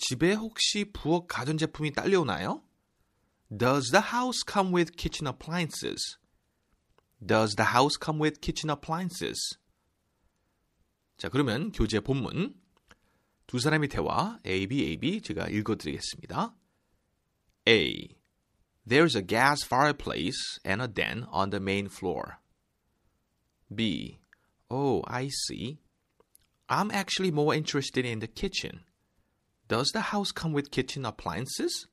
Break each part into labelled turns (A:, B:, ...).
A: 집에 혹시 부엌 가전제품이 딸려오나요? Does the house come with kitchen appliances? Does the house come with kitchen appliances? 자, 그러면 교재 본문 두 사람의 대화 A, B, A, B 제가 읽어드리겠습니다. A. There's a gas fireplace and a den on the main floor. B. Oh, I see. I'm actually more interested in the kitchen. Does the house come with kitchen appliances?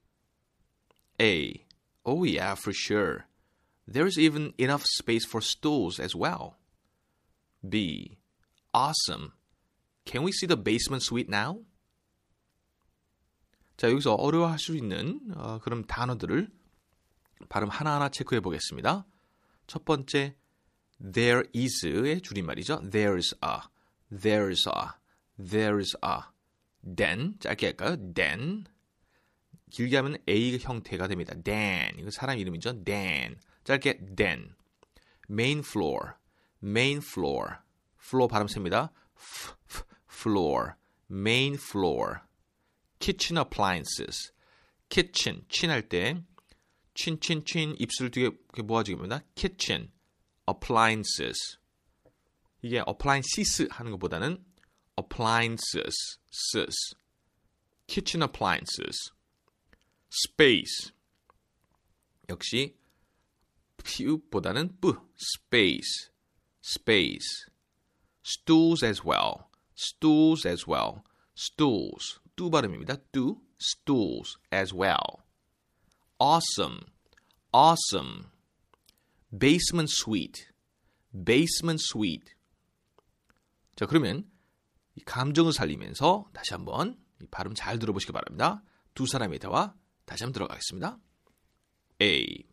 A: A. Oh, yeah, for sure. There's even enough space for stools as well. B. Awesome. Can we see the basement suite now? 자, 여기서 어려워할 수 있는 어, 그런 단어들을 발음 하나하나 체크해 보겠습니다. 첫 번째, there is의 줄임말이죠. There's a, there's a, there's a. then, 짧게 할까요? then. 길게 하면 A 형태가 됩니다. then. 이거 사람 이름이죠. then. 짧게 then. main floor, main floor. floor 발음 셉니다. f, f, floor, main floor. kitchen appliances. kitchen, 친할 때 친, 친, 친 입술 뒤에 모아지기입니다. kitchen, appliances. 이게 appliances 하는 것보다는 appliances, s, kitchen appliances. space. 역시 피읍보다는 뿌, space, space. stools as well, stools as well, stools. 뚜 발음입니다. 뚜, stools as well. awesome, awesome. basement suite, basement suite. 자, 그러면 이 감정을 살리면서 다시 한번 이 발음 잘 들어보시기 바랍니다. 두 사람의 대화 다시 한번 들어가겠습니다. A.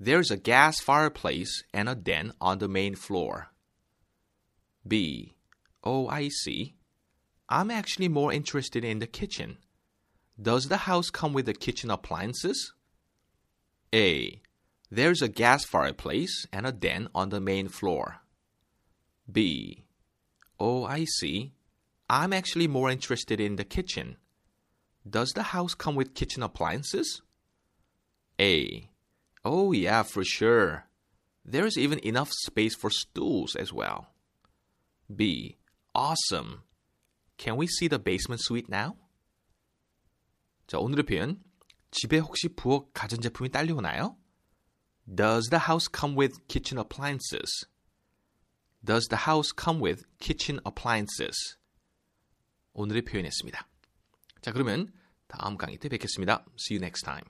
A: There's a gas fireplace and a den on the main floor. B. Oh, I see. I'm actually more interested in the kitchen. Does the house come with the kitchen appliances? A. There's a gas fireplace and a den on the main floor. B. Oh, I see. I'm actually more interested in the kitchen. Does the house come with kitchen appliances? A. Oh, yeah, for sure. There's even enough space for stools as well. B. Awesome. Can we see the basement suite now? 자, 오늘의 표현. 집에 혹시 부엌 가전제품이 딸려오나요? Does the house come with kitchen appliances? Does the house come with kitchen appliances? 오늘의 표현이었습니다. 자, 그러면 다음 강의 때 뵙겠습니다. See you next time.